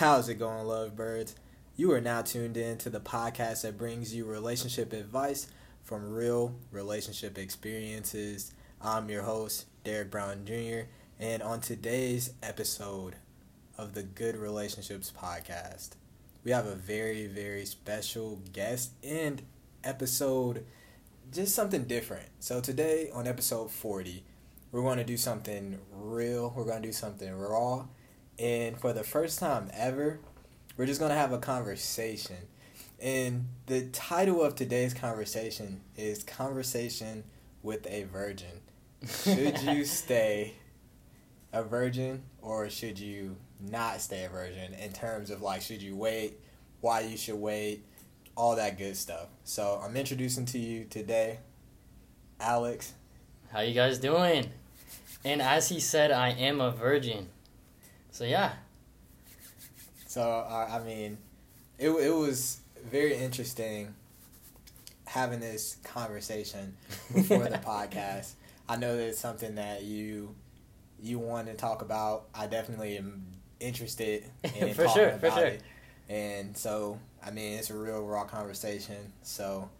How's it going, lovebirds? You are now tuned in to the podcast that brings you relationship advice from real relationship experiences. I'm your host, Derek Brown Jr., and on today's episode of the Good Relationships podcast, we have a very, very special guest and episode, just something different. So, today on episode 40, we're going to do something real, we're going to do something raw, and for the first time ever, we're just to have a conversation. And the title of today's conversation is Conversation with a Virgin. Should you stay a virgin or should you not stay a virgin in terms of like should you wait, why you should wait, all that good stuff. So I'm introducing to you today Alex. How you guys doing? And as he said, I am a virgin. So yeah. So uh, I mean, it it was very interesting having this conversation before the podcast. I know that it's something that you you want to talk about. I definitely am interested in For talking sure, about for sure. it. And so, I mean, it's a real raw conversation. So,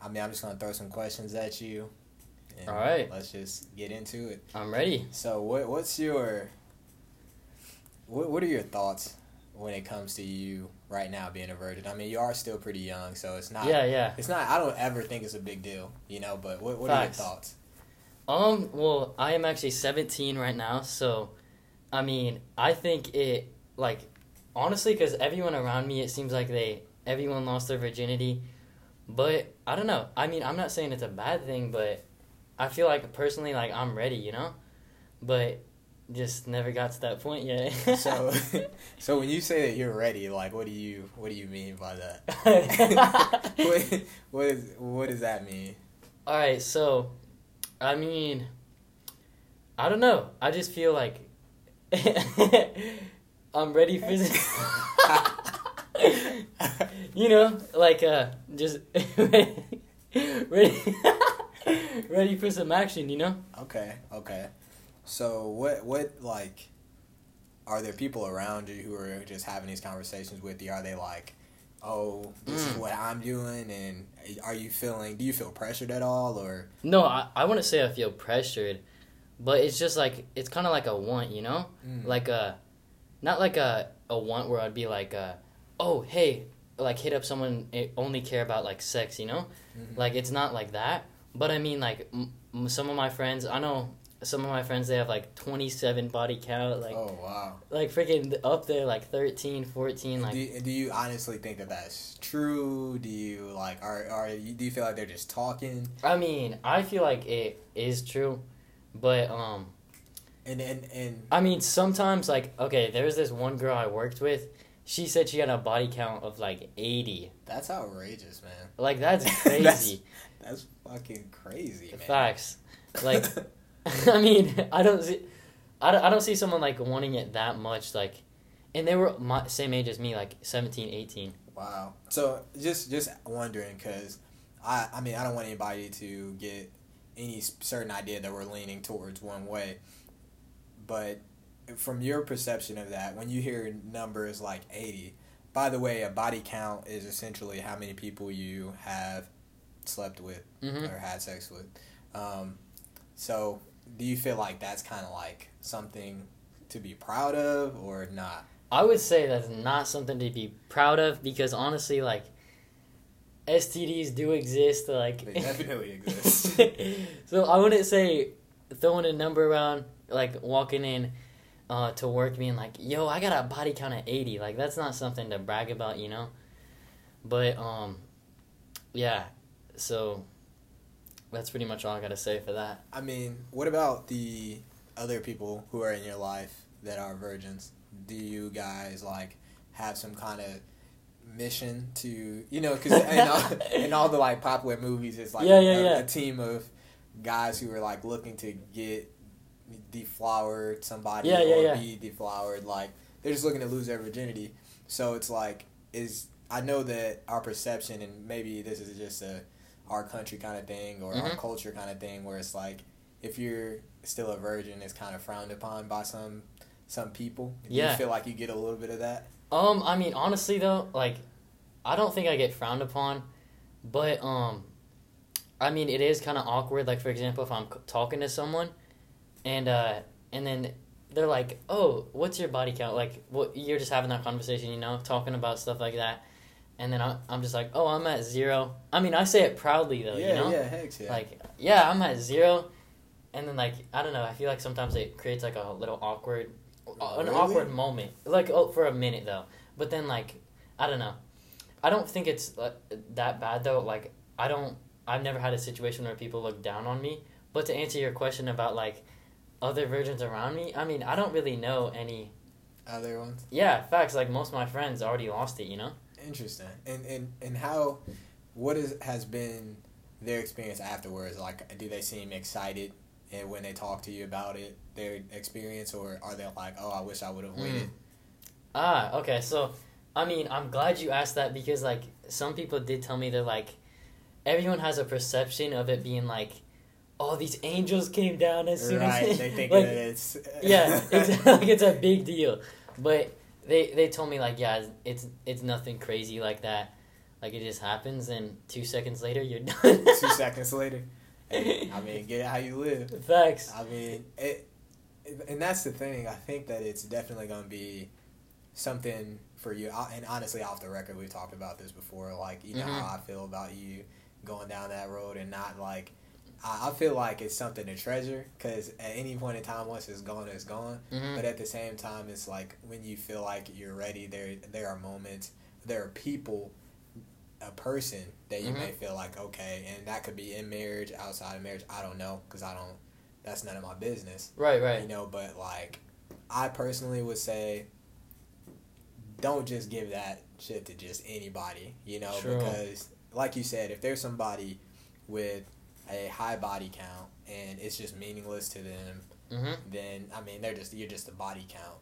I mean, I'm just gonna throw some questions at you. and All right. Let's just get into it. I'm ready. So, what what's your what what are your thoughts when it comes to you right now being a virgin? I mean, you are still pretty young, so it's not. Yeah, yeah. It's not. I don't ever think it's a big deal, you know. But what what are your thoughts? Um, well, I am actually 17 right now, so I mean, I think it like honestly cuz everyone around me it seems like they everyone lost their virginity. But I don't know. I mean, I'm not saying it's a bad thing, but I feel like personally like I'm ready, you know? But just never got to that point yet. So, so when you say that you're ready, like, what do you what do you mean by that? what, what is what does that mean? All right, so I mean, I don't know. I just feel like I'm ready physically. you know, like uh, just ready, ready, ready for some action. You know? Okay, okay. So what what like are there people around you who are just having these conversations with you? Are they like, "Oh, this is Mm. what I'm doing," and are you feeling? Do you feel pressured at all, or No, I I wouldn't say I feel pressured, but it's just like it's kind of like a want. You know? Mm. like a not like a a want where I'd be like uh oh hey like hit up someone only care about like sex you know Mhm. like it's not like that but I mean like m- m- some of my friends I know some of my friends they have like 27 body count like oh wow? like freaking up there like 13 14 like do, you- do you honestly think that that's true? Do you like are are you, do you feel like they're just talking? I mean I feel like it is true but um And and and I mean sometimes like okay there's this one girl I worked with she said she had a body count of like 80 that's outrageous, man. like that's That's- crazy That's fucking crazy, man. Facts. Like, I mean, I don't see, I don't, I don't see someone like wanting it that much. Like, and they were my same age as me, like 17, 18. Wow. So just just wondering because I I mean I don't want anybody to get any certain idea that we're leaning towards one way, but from your perception of that, when you hear numbers like eighty, by the way, a body count is essentially how many people you have slept with Mm-hmm. or had sex with. Um, so do you feel like that's kind of like something to be proud of or not? I would say that's not something to be proud of because honestly, like, STDs do exist. Like, They definitely exist. so I wouldn't say throwing a number around, like walking in. Uh, to work being like, yo, I got a body count of 80. Like, that's not something to brag about, you know? But, um, yeah, so that's pretty much all I gotta say for that. I mean, what about the other people who are in your life that are virgins? Do you guys like have some kind of mission to you know? Because in, all- in all the like popular movies, it's like Yeah, yeah, a, yeah. a team of guys who are like looking to get deflowered somebody Yeah, yeah, or yeah. be deflowered. Like they're just looking to lose their virginity. So it's like is I know that our perception and maybe this is just a our country kind of thing or our Mhm. culture kind of thing where it's like if you're still a virgin it's kind of frowned upon by some some people? Do Yeah. you feel like you get a little bit of that? Um, I mean, honestly though, like, I don't think I get frowned upon, but um, I mean, it is kind of awkward. Like, for example, if I'm talking to someone, and uh, and then they're like, "Oh, what's your body count?" Like, what you're just having that conversation, you know, talking about stuff like that, and then I, I'm just like, "Oh, I'm at zero. I mean, I say it proudly though, yeah, you know, yeah, heck yeah. like, yeah, I'm at zero, and then like, I don't know. I feel like sometimes it creates like a little awkward an Really? awkward moment, like oh, for a minute though. But then like I don't know, I don't think it's uh, that bad though. Like I don't, I've never had a situation where people look down on me. But to answer your question about like other virgins around me, I mean I don't really know any. Other ones. Yeah, facts. Like most of my friends already lost it. You know. Interesting. And and and how, what is has been their experience afterwards? Like, do they seem excited? And when they talk to you about it, their experience, or are they like, "Oh, I wish I would have waited"? Ah, okay. So, I mean, I'm glad you asked that because like some people did tell me they're like, everyone has a perception of it being like, oh, these angels came down as soon right? as They think like, it's yeah, it's like it's a big deal. But they they told me like, yeah, it's it's nothing crazy like that. Like it just happens, and two seconds later you're done. Two seconds later. Hey, I mean, get it how you live. Facts. I mean, it, and that's the thing. I think that it's definitely going to be something for you. I- And honestly, off the record, we've talked about this before. Like, you know Mhm. how I feel about you going down that road and not like. I I feel like it's something to treasure because at any point in time, once it's gone, it's gone. hmm But at the same time, it's like when you feel like you're ready, there there are moments, there are people, a person that you Mhm. may feel like okay, and that could be in marriage, outside of marriage. I don't know because I don't. That's none of my business, Right, right. you know. But like, I personally would say, don't just give that shit to just anybody, you know, True. because like you said, if there's somebody with a high body count and it's just meaningless to them hmm then I mean they're just you're just a body count.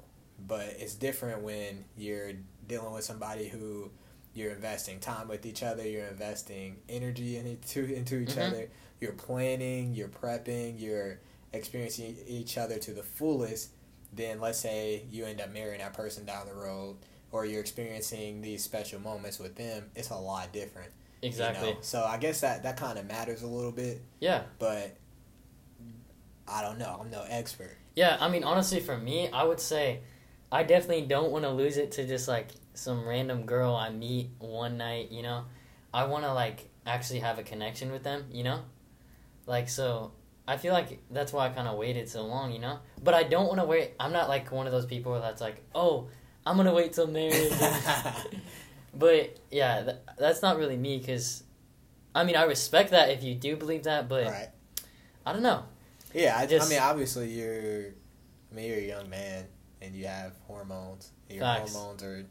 But it's different when you're dealing with somebody who you're investing time with each other, you're investing energy into into each Mhm. other, you're planning, you're prepping, you're experiencing each other to the fullest. Then let's say you end up marrying that person down the road, or you're experiencing these special moments with them. It's a lot different. You Exactly. know? So I guess that that kind of matters a little bit, Yeah. but I don't know. I'm no expert. Yeah, I mean, honestly, for me, I would say I definitely don't want to lose it to just like some random girl I meet one night, you know? I want to like actually have a connection with them, you know? Like, so I feel like that's why I kind of waited so long, you know? But I don't want to wait. I'm not like one of those people that's like, oh, I'm going to wait till marriage. but yeah, th- that's not really me because, I mean, I respect that if you do believe that, but right. I don't know. Yeah, I, Just- I mean, obviously you're, I mean, you're a young man and you have hormones. Your Facts. hormones are,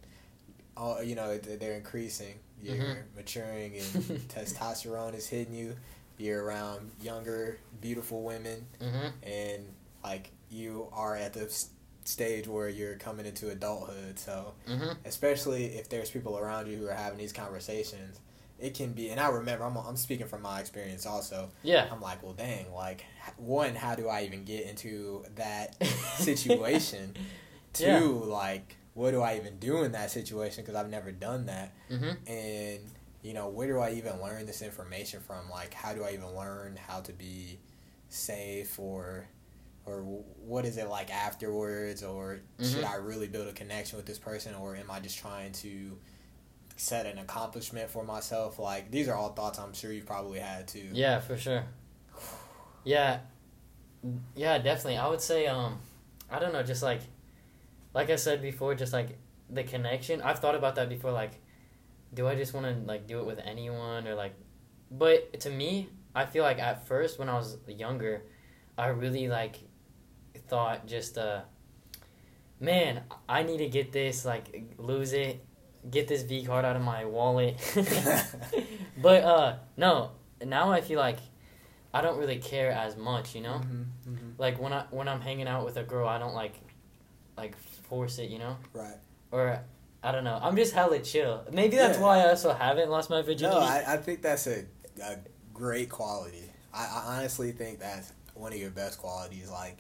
all you know, they're increasing. You're Mhm. maturing and testosterone is hitting you. You're around younger, beautiful women, hmm and like you are at the stage where you're coming into adulthood. So, hmm especially if there's people around you who are having these conversations, it can be. And I remember, I'm I'm speaking from my experience also. Yeah. I'm like, well, dang, like, one, how do I even get into that situation? Two, Yeah. like, what do I even do in that situation? Because I've never done that. hmm And, you know, where do I even learn this information from? Like, how do I even learn how to be safe or. Or what is it like afterwards? Or should Mhm. I really build a connection with this person? Or am I just trying to set an accomplishment for myself? Like, these are all thoughts I'm sure you've probably had too. Yeah, for sure. Yeah, yeah, definitely. I would say, um, I don't know, just like, like I said before, just like the connection. I've thought about that before. Like, do I just want to like do it with anyone or like? But to me, I feel like at first when I was younger, I really like thought just uh, man, I need to get this like lose it, get this V card out of my wallet. but uh, no, now I feel like I don't really care as much, you know. Mhm, mhm. Like when I when I'm hanging out with a girl, I don't like like force it, you know. Right. Or I don't know. I'm just hella chill. Maybe that's Yeah. why I also haven't lost my virginity. No, I, I think that's a, a great quality. I, I honestly think that's one of your best qualities. Like,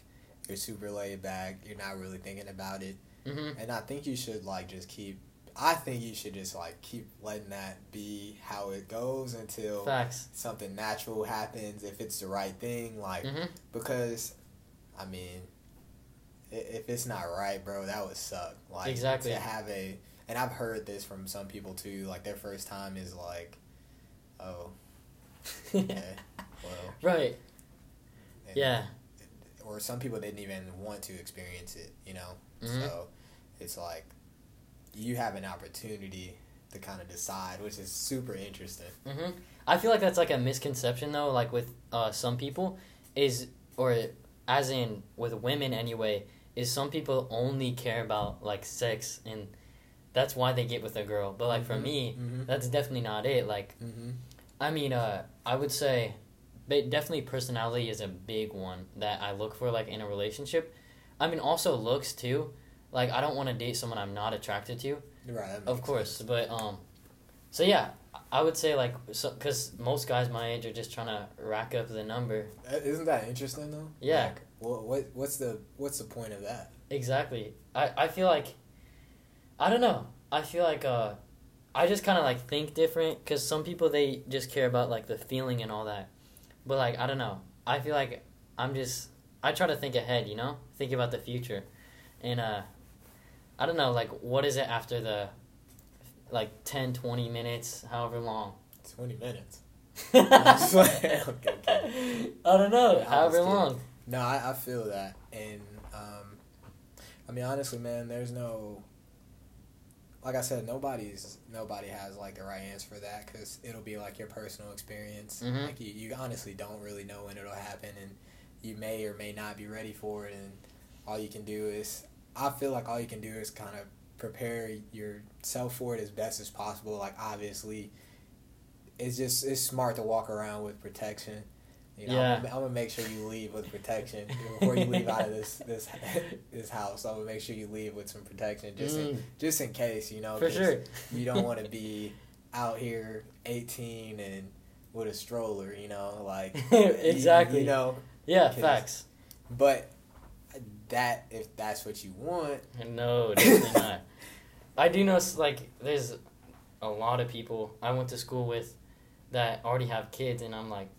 you're super laid back. You're not really thinking about it, Mm-hmm. and I think you should like just keep. I think you should just like keep letting that be how it goes until Facts. something natural happens. If it's the right thing, like Mm-hmm. because, I mean, if it's not right, bro, that would suck. Like Exactly. to have a, and I've heard this from some people too. Like their first time is like, oh, okay, well, right. and- Yeah. Or some people didn't even want to experience it, you know. Mhm. So it's like you have an opportunity to kind of decide, which is super interesting. hmm I feel like that's like a misconception though, like with uh, some people, is or as in with women anyway, is some people only care about like sex and that's why they get with a girl. But like for Mhm. me, Mhm. that's definitely not it. Like Mm-hmm. I mean, uh, I would say, but definitely personality is a big one that I look for like in a relationship. I mean, also looks too. Like I don't want to date someone I'm not attracted to. Right. Of course, sense. but um, so yeah, I would say like so because most guys my age are just trying to rack up the number. Uh, Isn't that interesting though? Yeah. Like, what, what what's the what's the point of that? Exactly. I I feel like, I don't know. I feel like uh, I just kind of like think different because some people they just care about like the feeling and all that, but like I don't know. I feel like I'm just I try to think ahead. You know, think about the future, and uh, I don't know. Like, what is it after the, like 10, 20 minutes, however long. Twenty minutes. I okay, okay. I don't know, was however long. No, I, I feel that, and um, I mean honestly, man, there's no. Like I said, nobody's nobody has like the right answer for that because it'll be like your personal experience. Mhm. Like you, you honestly don't really know when it'll happen, and you may or may not be ready for it. And all you can do is, I feel like all you can do is kind of prepare yourself for it as best as possible. Like obviously, it's just it's smart to walk around with protection. You know, Yeah. I'm, gonna- I'm gonna make sure you leave with protection before you leave out of this this this house. I'm gonna make sure you leave with some protection just in, Mm, just in case. You know, for sure. You don't want to be out here 18 and with a stroller. You know, like exactly. You, know, yeah, facts. but that if that's what you want, No, definitely not. I do know, like, there's a lot of people I went to school with that already have kids, and I'm like,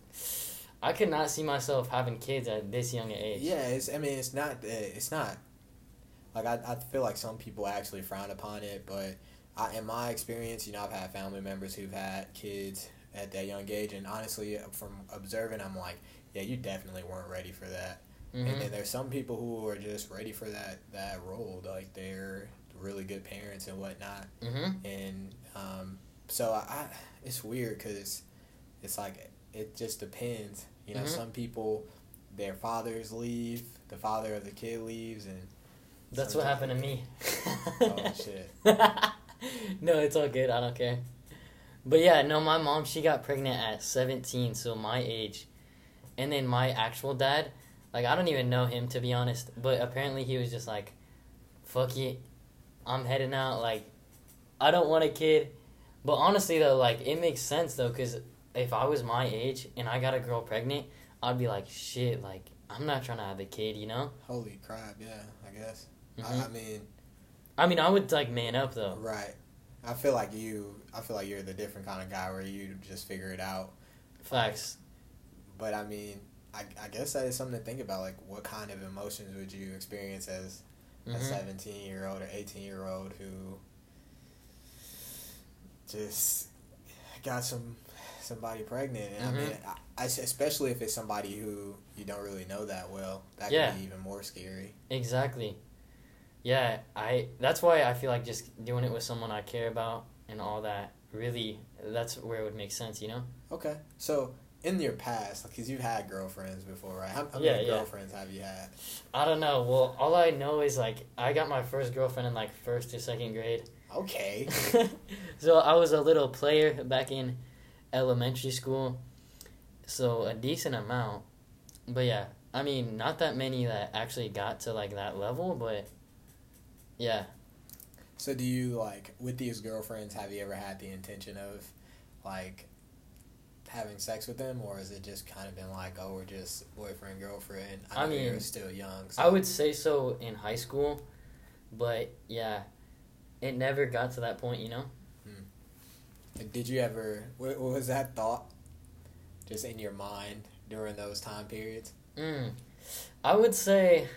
I could not see myself having kids at this young age. Yeah, it's. I mean, it's not. uh, It's not. Like I, I feel like some people actually frown upon it, but I, in my experience, you know, I've had family members who've had kids at that young age, and honestly, from observing, I'm like, yeah, you definitely weren't ready for that. hmm And then there's some people who are just ready for that that role, like they're really good parents and whatnot, hmm and um, so I, I it's weird because it's like it just depends. You know, Mhm. some people their fathers leave, the father of the kid leaves, and That's what happened to me. Oh, shit. no, it's all good. I don't care. But yeah, no, my mom, she got pregnant at 17, so my age. And then my actual dad, like, I don't even know him, to be honest. But apparently he was just like, fuck it. I'm heading out. Like, I don't want a kid. But honestly, though, like, it makes sense, though, because if I was my age and I got a girl pregnant, I'd be like, shit, like, I'm not trying to have a kid, you know? holy crap, yeah, I guess. I, Mhm. I mean, I mean, I would, like, man up, though. right. I feel like you. I feel like you're the different kind of guy where you just figure it out. Facts. But I mean, I, I guess that is something to think about. Like, what kind of emotions would you experience as a Mhm. 17 year old or 18 year old who just got some somebody pregnant? And I mm-hmm. mean. I, especially if it's somebody who you don't really know that well, that Yeah. could be even more scary. Exactly. Yeah, I that's why I feel like just doing it with someone I care about and all that really that's where it would make sense, you know? Okay, so in your past, because you've had girlfriends before, right? How, how Yeah, many yeah. girlfriends have you had? I don't know. Well, all I know is like I got my first girlfriend in like first or second grade. Okay. so I was a little player back in elementary school. So a decent amount. But yeah, I mean, not that many that actually got to like that level, but yeah. So do you like with these girlfriends? Have you ever had the intention of like having sex with them, or is it just kind of been like, oh, we're just boyfriend girlfriend? I know mean, you're still young. So. I would say so in high school, but yeah, it never got to that point, you know. Did you ever? What, what was that thought? Just in your mind during those time periods? Mm. I would say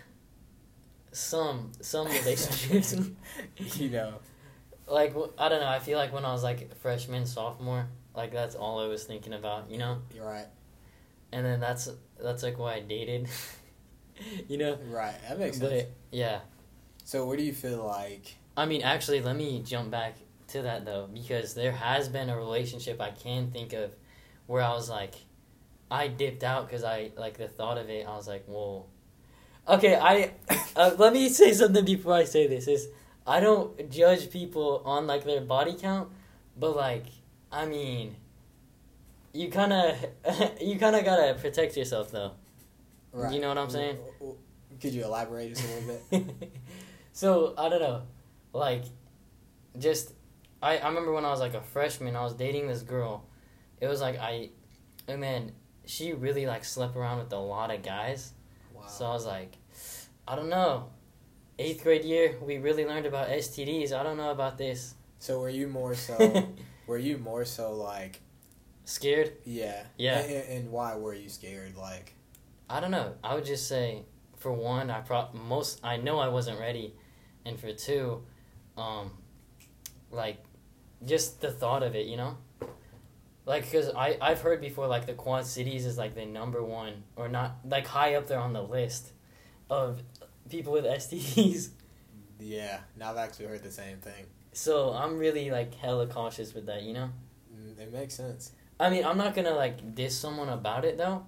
some some relationships. you know. like I don't know. I feel like when I was like freshman, sophomore, like that's all I was thinking about, you know. You're right. And then that's that's like why I dated, you know. Right. That makes sense. Yeah, So, what do you feel like? I mean, actually, let me jump back to that though, because there has been a relationship I can think of where I was like, I dipped out because I like the thought of it. I was like, whoa. Okay, I uh, let me say something before I say this. Is I don't judge people on like their body count, but like, I mean, you kind of you kind of gotta protect yourself though. Right. You know what I'm saying? Could you elaborate just a little bit? so I don't know, like, just I I remember when I was like a freshman, I was dating this girl. It was like I, and man, she really like slept around with a lot of guys. Wow. So I was like, I don't know. Eighth grade year, we really learned about STDs. I don't know about this. So, were you more so? were you more so like? Scared? Yeah. Yeah. And, and why were you scared? Like. I don't know. I would just say, for one, I pro most I know I wasn't ready, and for two, um, like, just the thought of it, you know, like because I I've heard before like the Quad Cities is like the number one or not like high up there on the list of people with STDs. Yeah. Now I've actually heard the same thing. So I'm really like hella cautious with that, you know. Mm, It makes sense. I mean, I'm not gonna like diss someone about it though,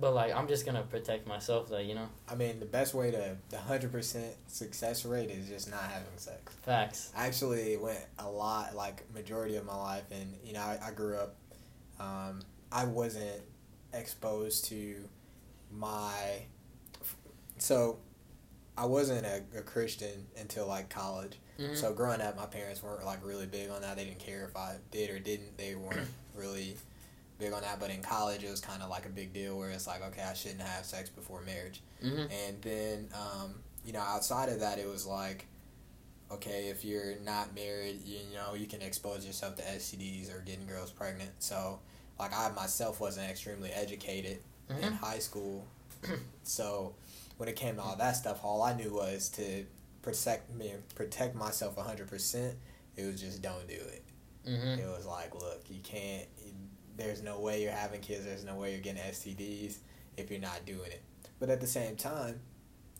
but like I'm just gonna protect myself though, you know. I mean, the best way to the hundred percent success rate is just not having sex. Facts. I actually went a lot, like majority of my life, and you know, I, I grew up. Um, I wasn't exposed to my, so I wasn't a, a Christian until like college. Mhm. So growing up, my parents weren't like really big on that. They didn't care if I did or didn't. They weren't really big on that. But in college, it was kind of like a big deal where it's like, okay, I shouldn't have sex before marriage. Mhm. And then, um, you know, outside of that, it was like, okay, if you're not married, you know, you can expose yourself to STDs or getting girls pregnant. So, like, I myself wasn't extremely educated in Mhm. high school. so, when it came to all that stuff, all I knew was to protect me, protect myself 100%. It was just don't do it. Mhm. It was like, look, you can't. There's no way you're having kids. There's no way you're getting STDs if you're not doing it. But at the same time,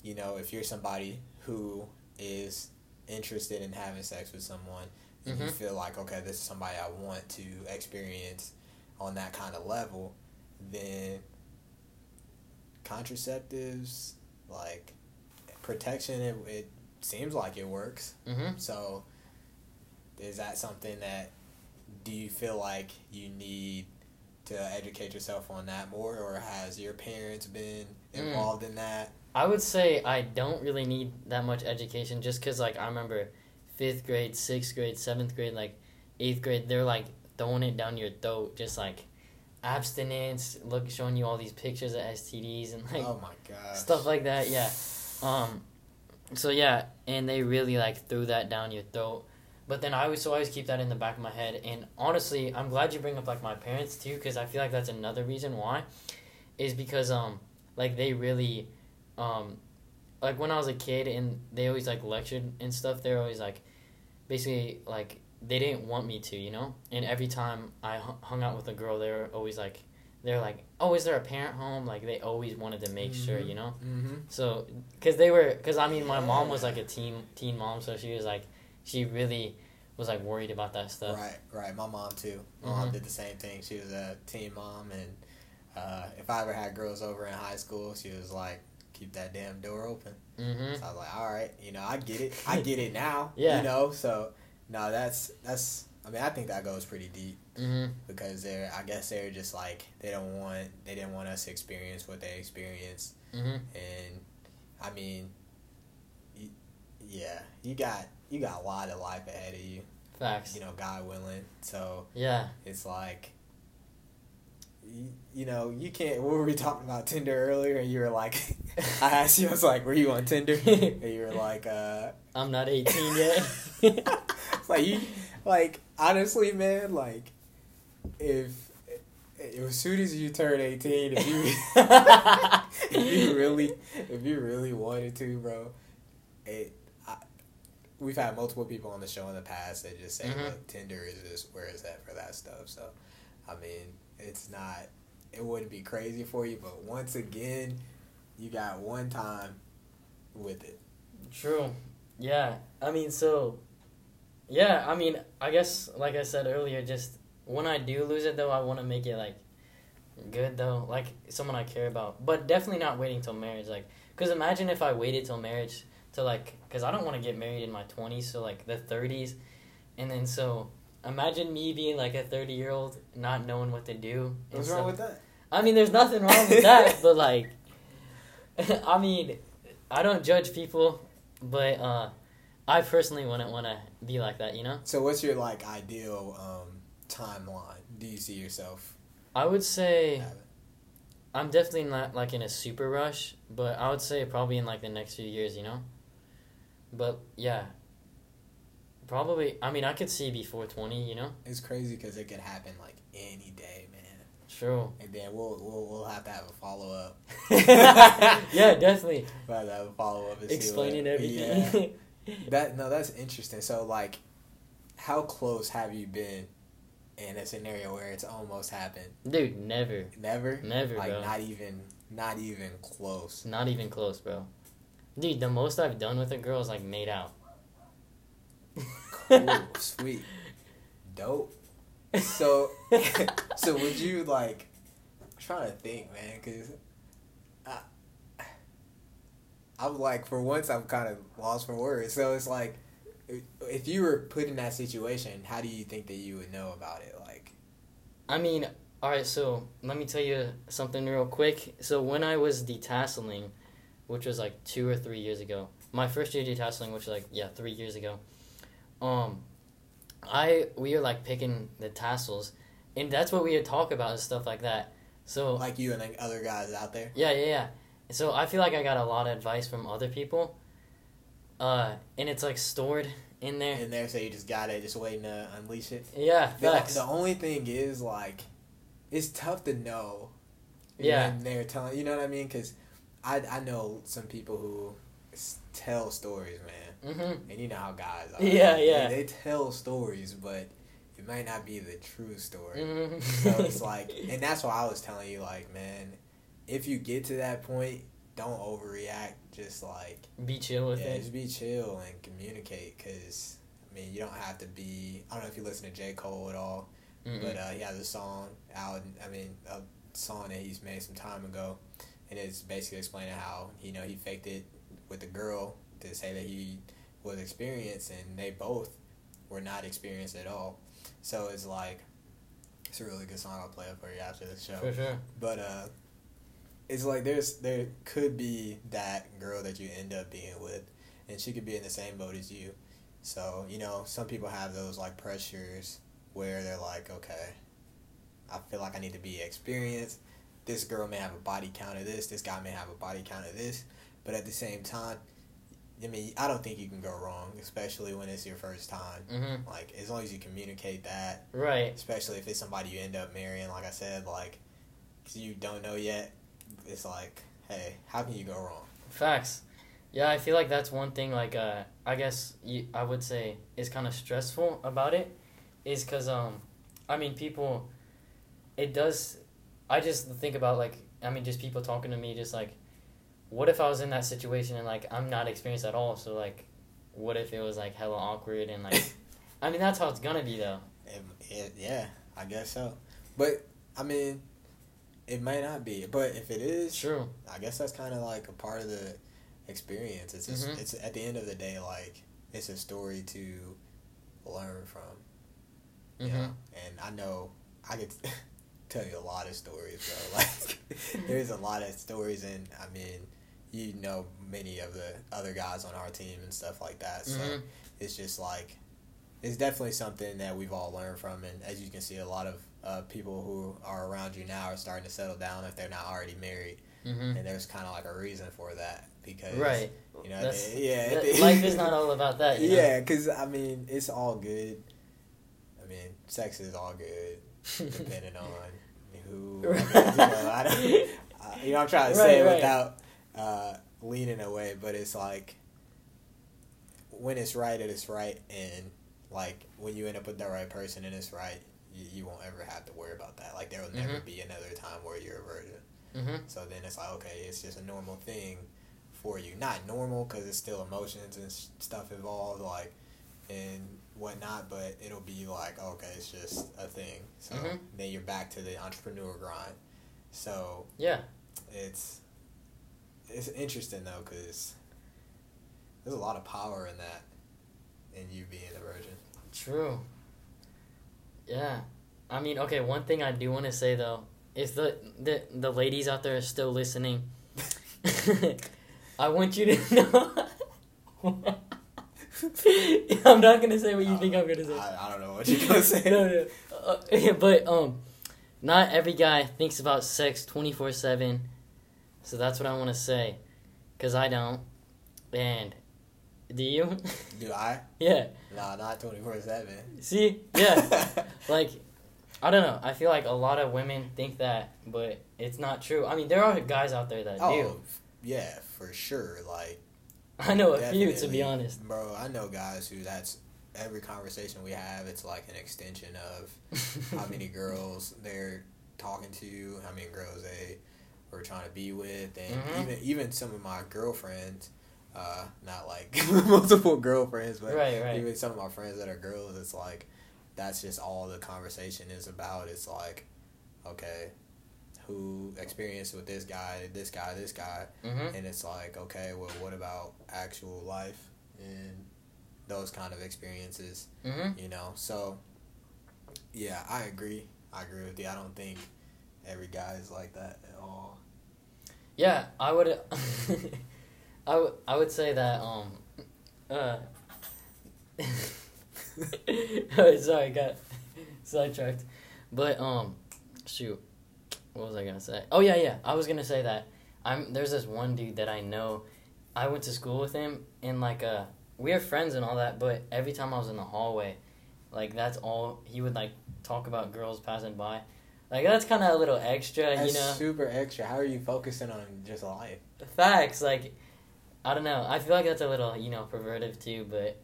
you know, if you're somebody who is interested in having sex with someone, and you Mhm. feel like, okay, this is somebody I want to experience on that kind of level, then contraceptives, like protection, it, it seems like it works. Mhm. So, is that something that do you feel like you need to educate yourself on that more, or has your parents been Mm. involved in that? I would say I don't really need that much education just because, like, I remember fifth grade, sixth grade, seventh grade, like, eighth grade, they're, like, throwing it down your throat, just, like, abstinence, look, showing you all these pictures of STDs and, like, oh stuff like that, yeah. Um, so, yeah, and they really, like, threw that down your throat. But then I always, so I always keep that in the back of my head. And honestly, I'm glad you bring up, like, my parents, too, because I feel like that's another reason why. Is because, um, like, they really um, like when I was a kid and they always like lectured and stuff, they're always like, basically like they didn't want me to, you know. And every time I hung out with a girl, they were always like, they're like, oh, is there a parent home? Like they always wanted to make sure, Mhm. you know. Mm-hmm. So, cause they were, cause I mean, my mom was like a teen teen mom, so she was like, she really was like worried about that stuff. Right, right. My mom too. My mom Mhm. did the same thing. She was a teen mom, and uh, if I ever had girls over in high school, she was like, "Keep that damn door open." Mm-hmm. So I was like, "All right, you know, I get it. I get it now." Yeah. You know, so no, that's that's. I mean, I think that goes pretty deep Mm-hmm. because they're. I guess they're just like they don't want. They didn't want us to experience what they experienced, Mm-hmm. and I mean, yeah, you got you got a lot of life ahead of you. Facts. You know, God willing. So Yeah. it's like you, you know, you can't. What were we talking about Tinder earlier? And you were like, I asked you, I was like, "Were you on Tinder?" and you were like, uh, I'm not 18 yet. it's like you, like honestly, man, like if, if as soon as you turn eighteen, if you if you really if you really wanted to, bro, it. We've had multiple people on the show in the past that just say, Mhm. "Look, Tinder is just where is that for that stuff." So, I mean, it's not. It wouldn't be crazy for you, but once again, you got one time with it. True. Yeah. I mean, so. Yeah, I mean, I guess, like I said earlier, just when I do lose it, though, I want to make it, like, good, though. Like, someone I care about. But definitely not waiting till marriage. Like, because imagine if I waited till marriage to, like, because I don't want to get married in my 20s, so, like, the 30s. And then, so. Imagine me being like a 30 year old, not knowing what to do. What's stuff. wrong with that? I mean, there's nothing wrong with that, but like, I mean, I don't judge people, but uh, I personally wouldn't want to be like that, you know? So, what's your like ideal um, timeline? Do you see yourself I would say? I'm definitely not like in a super rush, but I would say probably in like the next few years, you know? But yeah, probably, I mean, I could see before 20, you know? It's crazy because it could happen like any day, man. True. And then we'll we'll, we'll have to have a follow up. yeah, definitely. We'll have to have a follow up. Explaining Yeah. everything. That no, that's interesting. So like, how close have you been in a scenario where it's almost happened? Dude, never. Never. Never, Like bro. not even not even close. Not even close, bro. Dude, the most I've done with a girl is like made out. Cool, sweet, dope. So, so would you like? I'm trying to think, man, because I, I'm like, for once, I'm kind of lost for words. So it's like, if- if you were put in that situation, how do you think that you would know about it? Like, I mean, all right. So let me tell you something real quick. So when I was detasseling, which was like two or three years ago, my first year detasseling, which was like yeah, three years ago. Um, I we were like picking the tassels, and that's what we would talk about and stuff like that. So like you and like other guys out there. Yeah, yeah, yeah. So I feel like I got a lot of advice from other people. Uh, and it's like stored in there. in there, so you just got it, just waiting to unleash it. Yeah, The, facts. the only thing is like, it's tough to know. Yeah. when they're telling, you know what I mean? Because I I know some people who tell stories, man, Mm-hmm. and you know how guys are. Yeah, They- yeah. They, tell stories, but it might not be the true story. Mm-hmm. So it's like, and that's why I was telling you, like, man, if you get to that point, don't overreact. Just like Be chill with yeah, it. just be chill and communicate because I mean you don't have to be. I don't know if you listen to J Cole at all, Mm-mm. but uh, he has a song out. I mean a song that he's made some time ago, and it's basically explaining how you know he faked it with the girl to say that he was experienced, and they both were not experienced at all. So it's like it's a really good song. I'll play it for you after the show. For sure. But uh, it's like there's there could be that girl that you end up being with, and she could be in the same boat as you. So you know, some people have those like pressures where they're like, okay, I feel like I need to be experienced. This girl may have a body count of this. This guy may have a body count of this. But at the same time, I mean, I don't think you can go wrong, especially when it's your first time. Mm-hmm. Like as long as you communicate that, Right. especially if it's somebody you end up marrying like i said like 'cause you don't know yet it's like hey how can you go wrong Facts. Yeah, I feel like that's one thing. Like, uh, I guess you, I would say is kind of stressful about it, is because um, I mean, people, it does. I just think about like, I mean, just people talking to me, just like, what if I was in that situation and like I'm not experienced at all? So like, what if it was like hella awkward and like, I mean, that's how it's gonna be though. it, it, yeah i guess so but i mean it may not be but if it is True. i guess that's kind of like a part of the experience it's just, Mhm. it's at the end of the day like it's a story to learn from Mhm. know? and i know i could tell you a lot of stories bro like there's a lot of stories and i mean you know many of the other guys on our team and stuff like that so Mhm. it's just like it's definitely something that we've all learned from, and as you can see, a lot of uh, people who are around you now are starting to settle down if they're not already married, hmm and there's kind of like a reason for that because Right. you know, That's- yeah, That- life is not all about that. You yeah, because I mean, it's all good. I mean, sex is all good, depending on who. You know, I don't, uh, you know, I'm trying to say Right, it right. without uh, leaning away, but it's like when it's right, it is right, and like when you end up with the right person and it's right, you, you won't ever have to worry about that. Like there will never Mhm. be another time where you're a virgin. hmm So then it's like, okay, it's just a normal thing for you. Not normal because it's still emotions and stuff involved, like, and whatnot, but it'll be like, okay, it's just a thing. So Mhm. then you're back to the entrepreneur grind. So Yeah. it's it's interesting though because there's a lot of power in that, in you being a virgin. True. Yeah. I mean, okay, one thing I do want to say though is the the the ladies out there are still listening. I want you to know. I'm not gonna say what you think I'm gonna say. I, I don't know what you're gonna say. no, no. Uh, but um, not every guy thinks about sex twenty four seven. So that's what I want to say, cause I don't. And do you? Do I? yeah. Nah, not twenty four seven. See, yeah. like I don't know. I feel like a lot of women think that, but it's not true. I mean, there are guys out there that Oh, do. yeah, for sure. Like I know a few, to be honest. bro. I know guys who that's every conversation we have. It's like an extension of how many girls they're talking to, how many girls they were trying to be with, and Mhm. even even some of my girlfriends. Uh, not like multiple girlfriends, but Right, right. even some of my friends that are girls. It's like that's just all the conversation is about. It's like, okay, who experienced with this guy, this guy, this guy, hmm and it's like, okay, well, what about actual life and those kind of experiences? hmm You know, so yeah, I agree. I agree with you. I don't think every guy is like that at all. Yeah, I would. I would. I would say that. Um. Uh. sorry, got sidetracked. But um, shoot, what was I gonna say? Oh yeah, yeah. I was gonna say that I'm. There's this one dude that I know. I went to school with him, and like uh, we are friends and all that. But every time I was in the hallway, like that's all he would like talk about girls passing by. Like that's kind of a little extra, That's you know. super extra. How are you focusing on just life? Facts, like I don't know. I feel like that's a little, you know, pervertive too, but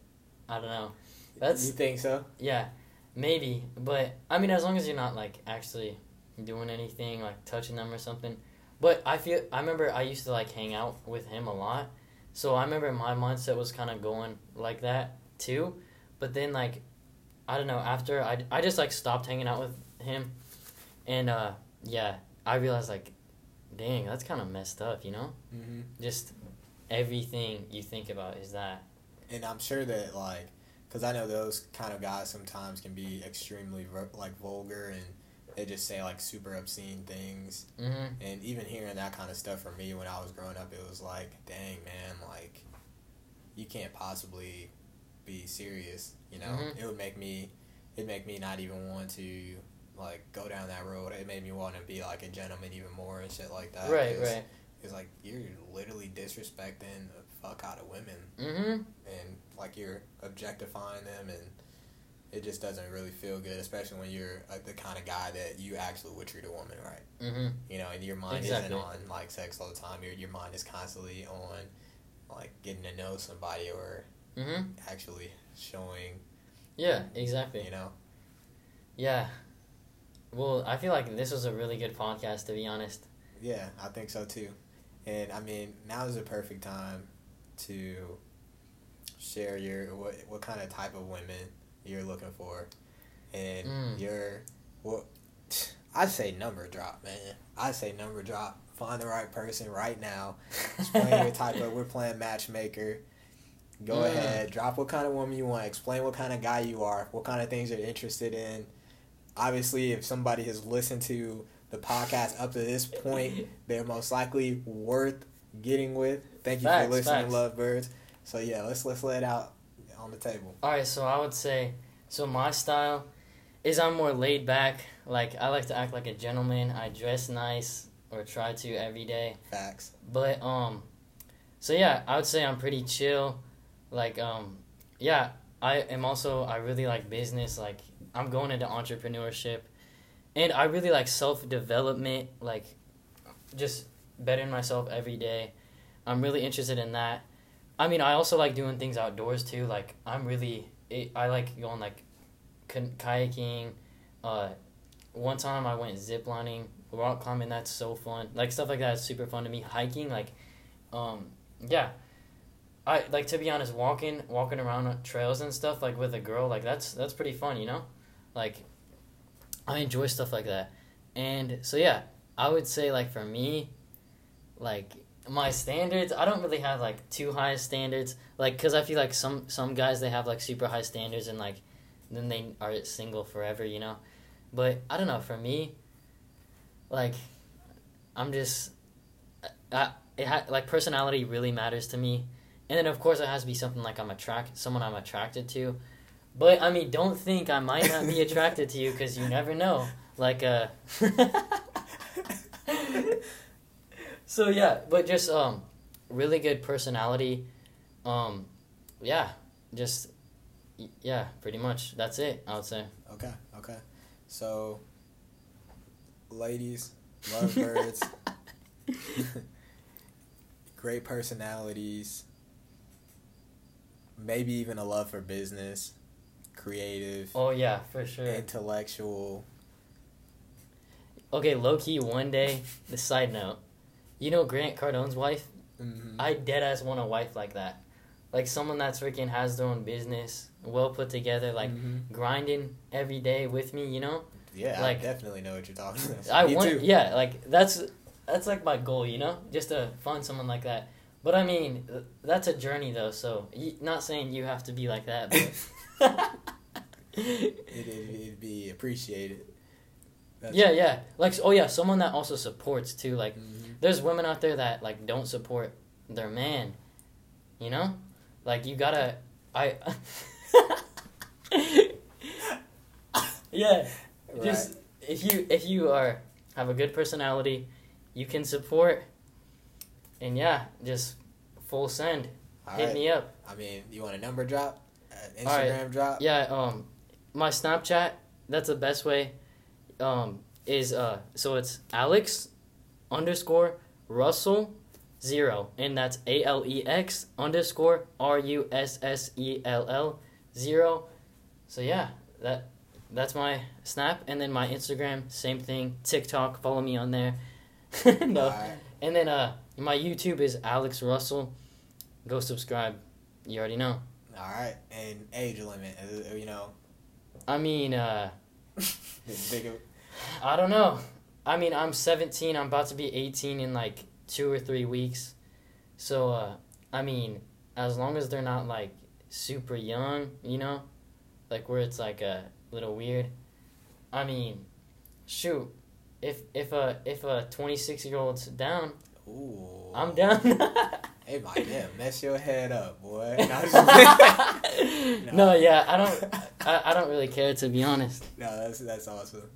I don't know. That's you think so? yeah, maybe. But I mean as long as you're not like actually doing anything, like touching them or something. But I feel I remember I used to like hang out with him a lot. So I remember my mindset was kind of going like that too. But then like I don't know, after I I just like stopped hanging out with him. And uh yeah, I realized like dang, that's kind of messed up, you know? Mm-hmm. just everything you think about is that. And I'm sure that like, because I know those kind of guys sometimes can be extremely like vulgar and they just say like super obscene things. hmm And even hearing that kind of stuff from me when I was growing up, it was like, dang man, like you can't possibly be serious. You know, Mhm. it would make me, it make me not even want to like go down that road. It made me want to be like a gentleman even more and shit like that. right, 'cause right. It's like you're literally disrespecting the fuck out of women hmm and like you're objectifying them and it just doesn't really feel good especially when you're uh, the kind of guy that you actually would treat a woman right hmm you know and your mind Exactly. isn't on like sex all the time your, your mind is constantly on like getting to know somebody or hmm actually showing Yeah, exactly. you know Yeah. Well, I feel like this was a really good podcast, to be honest. yeah i think so too and i mean now is the perfect time to share your what, what kind of type of women you're looking for and Mm. your what I say number drop, man. I say number drop. Find the right person right now. Explain your type of. We're playing matchmaker. Go Mm. ahead. Drop what kind of woman you want. Explain what kind of guy you are. What kind of things you're interested in. Obviously, if somebody has listened to the podcast up to this point, they're most likely worth getting with. Thank you Facts, for listening, facts. lovebirds. So yeah, let's let's let out on the table. All right, so I would say, so my style is I'm more laid back. Like I like to act like a gentleman. I dress nice or try to every day. Facts. But um, so yeah, I would say I'm pretty chill. Like um, yeah, I am also I really like business. Like I'm going into entrepreneurship, and I really like self development. Like just bettering myself every day. I'm really interested in that. I mean, I also like doing things outdoors too. Like I'm really I like going like kayaking. Uh, one time I went ziplining, rock climbing. That's so fun. Like stuff like that is super fun to me. Hiking, like, um, yeah. I like to be honest, walking walking around trails and stuff like with a girl, like that's that's pretty fun, you know. Like, I enjoy stuff like that, and so yeah, I would say like for me, like my standards i don't really have like too high standards like because i feel like some some guys they have like super high standards and like then they are single forever you know? But i don't know for me like i'm just I, it ha- like personality really matters to me. And then of course it has to be something like i'm attracted someone i'm attracted to. But i mean don't think i might not be attracted to you because you never know. Like uh so yeah, but just um, really good personality. Um, yeah, just yeah, pretty much. That's it. I would say. Okay. Okay. So, ladies, lovebirds, great personalities. Maybe even a love for business, creative. Oh yeah, for sure. Intellectual. Okay, low key. One day, the side note you know Grant Cardone's wife? Mm-hmm. I dead ass want a wife like that. Like someone that's freaking has their own business, well put together, like mm-hmm. grinding every day with me, you know? Yeah, like, I definitely know what you're talking about. I me want too. yeah, like that's that's like my goal, you know? Just to find someone like that. But I mean, that's a journey though, so not saying you have to be like that, but it, it'd be appreciated. That's yeah, yeah. Like, oh yeah, someone that also supports too. Like, mm-hmm. there's women out there that like don't support their man. You know, like you gotta. I. yeah, right. just if you if you are have a good personality, you can support. And yeah, just full send. All Hit right. me up. I mean, you want a number drop? Uh, Instagram right. drop? Yeah, um, my Snapchat. That's the best way um, is uh so it's Alex underscore Russell zero and that's A L E X underscore R U S S E L L zero. So yeah, that that's my snap and then my Instagram same thing TikTok follow me on there. no, Alright. and then uh my YouTube is Alex Russell. Go subscribe. You already know. All right, and age limit, uh, you know. I mean, uh, I don't know. I mean, I'm 17. I'm about to be 18 in like two or three weeks. So, uh, I mean, as long as they're not like super young, you know, like where it's like a little weird. I mean, shoot, if if a if a 26 year old's down, Ooh. I'm down. Hey, my damn, mess your head up, boy. no, No. yeah, I don't. I, I don't really care to be honest. No, that's that's awesome.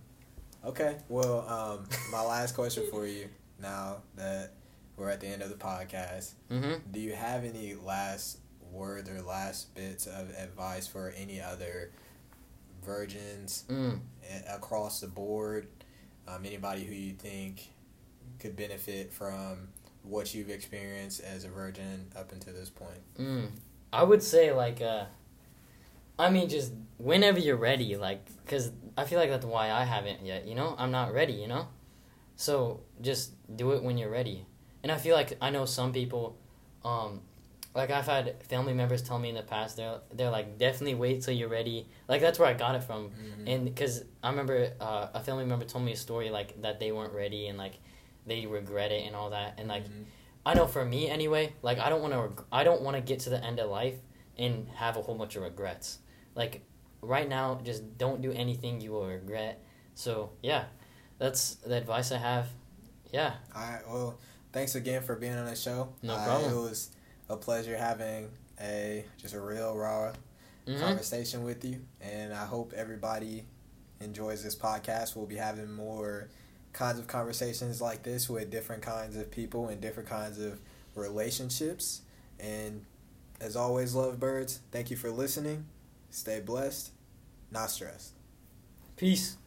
Okay, well, um, my last question for you now that we're at the end of the podcast, hmm do you have any last words or last bits of advice for any other virgins Mm. across the board? Um, anybody who you think could benefit from what you've experienced as a virgin up until this point? Mm. I would say like uh I mean just whenever you're ready like cuz I feel like that's why I haven't yet, you know? I'm not ready, you know? So just do it when you're ready. And I feel like I know some people um like I've had family members tell me in the past they're they're like definitely wait till you're ready. Like that's where I got it from. Mm-hmm. And because I remember uh, a family member told me a story like that they weren't ready and like they regret it and all that. And like Mhm. I know for me anyway, like I don't want to reg- I don't want to get to the end of life and have a whole bunch of regrets. Like right now, just don't do anything you will regret. So yeah, that's the advice I have. Yeah, All right. Well, thanks again for being on the show. No Uh, problem. It was a pleasure having a just a real raw Mhm. conversation with you, and I hope everybody enjoys this podcast. We'll be having more kinds of conversations like this with different kinds of people and different kinds of relationships. And as always, lovebirds, thank you for listening. Stay blessed, not stressed. Peace.